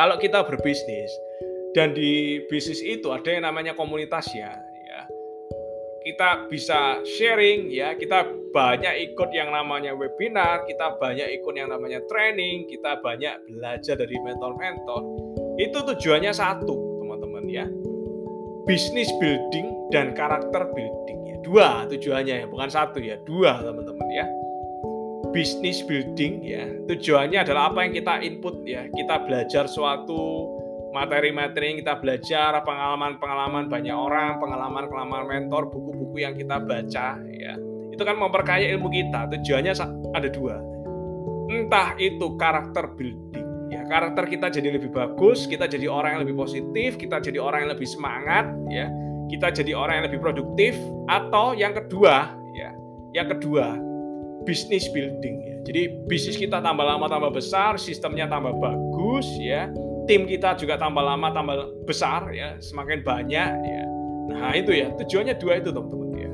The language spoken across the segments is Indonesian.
kalau kita berbisnis dan di bisnis itu ada yang namanya komunitas ya, ya kita bisa sharing ya, kita banyak ikut yang namanya webinar, kita banyak ikut yang namanya training, kita banyak belajar dari mentor-mentor. Itu tujuannya satu, teman-teman ya. Bisnis building dan karakter building ya. Dua tujuannya ya, bukan satu ya, dua teman-teman ya. Bisnis building ya, tujuannya adalah apa yang kita input ya. Kita belajar suatu materi-materi yang kita belajar, pengalaman-pengalaman banyak orang, pengalaman-pengalaman mentor, buku-buku yang kita baca, ya. Itu kan memperkaya ilmu kita. Tujuannya ada dua, entah itu karakter building, ya. Karakter kita jadi lebih bagus, kita jadi orang yang lebih positif, kita jadi orang yang lebih semangat, ya. Kita jadi orang yang lebih produktif, atau yang kedua, ya. Yang kedua bisnis building ya. Jadi bisnis kita tambah lama tambah besar, sistemnya tambah bagus ya tim kita juga tambah lama tambah besar ya, semakin banyak ya. Nah itu ya tujuannya dua itu teman-teman ya.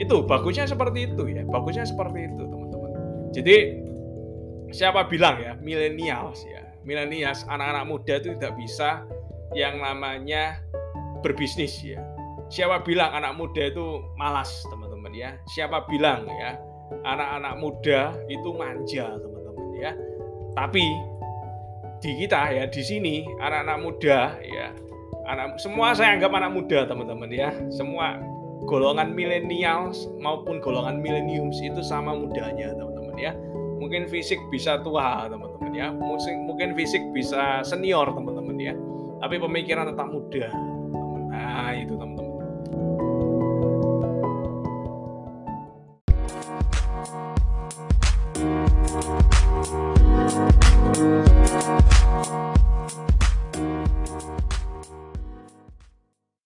Itu bagusnya seperti itu ya, bagusnya seperti itu teman-teman. Jadi siapa bilang ya milenials ya, milenials anak-anak muda itu tidak bisa yang namanya berbisnis ya. Siapa bilang anak muda itu malas teman-teman ya? Siapa bilang ya anak-anak muda itu manja teman-teman ya? Tapi di kita ya di sini anak-anak muda ya anak semua saya anggap anak muda teman-teman ya. Semua golongan milenial maupun golongan milenium itu sama mudanya teman-teman ya. Mungkin fisik bisa tua teman-teman ya. Mungkin fisik bisa senior teman-teman ya. Tapi pemikiran tetap muda teman nah itu teman-teman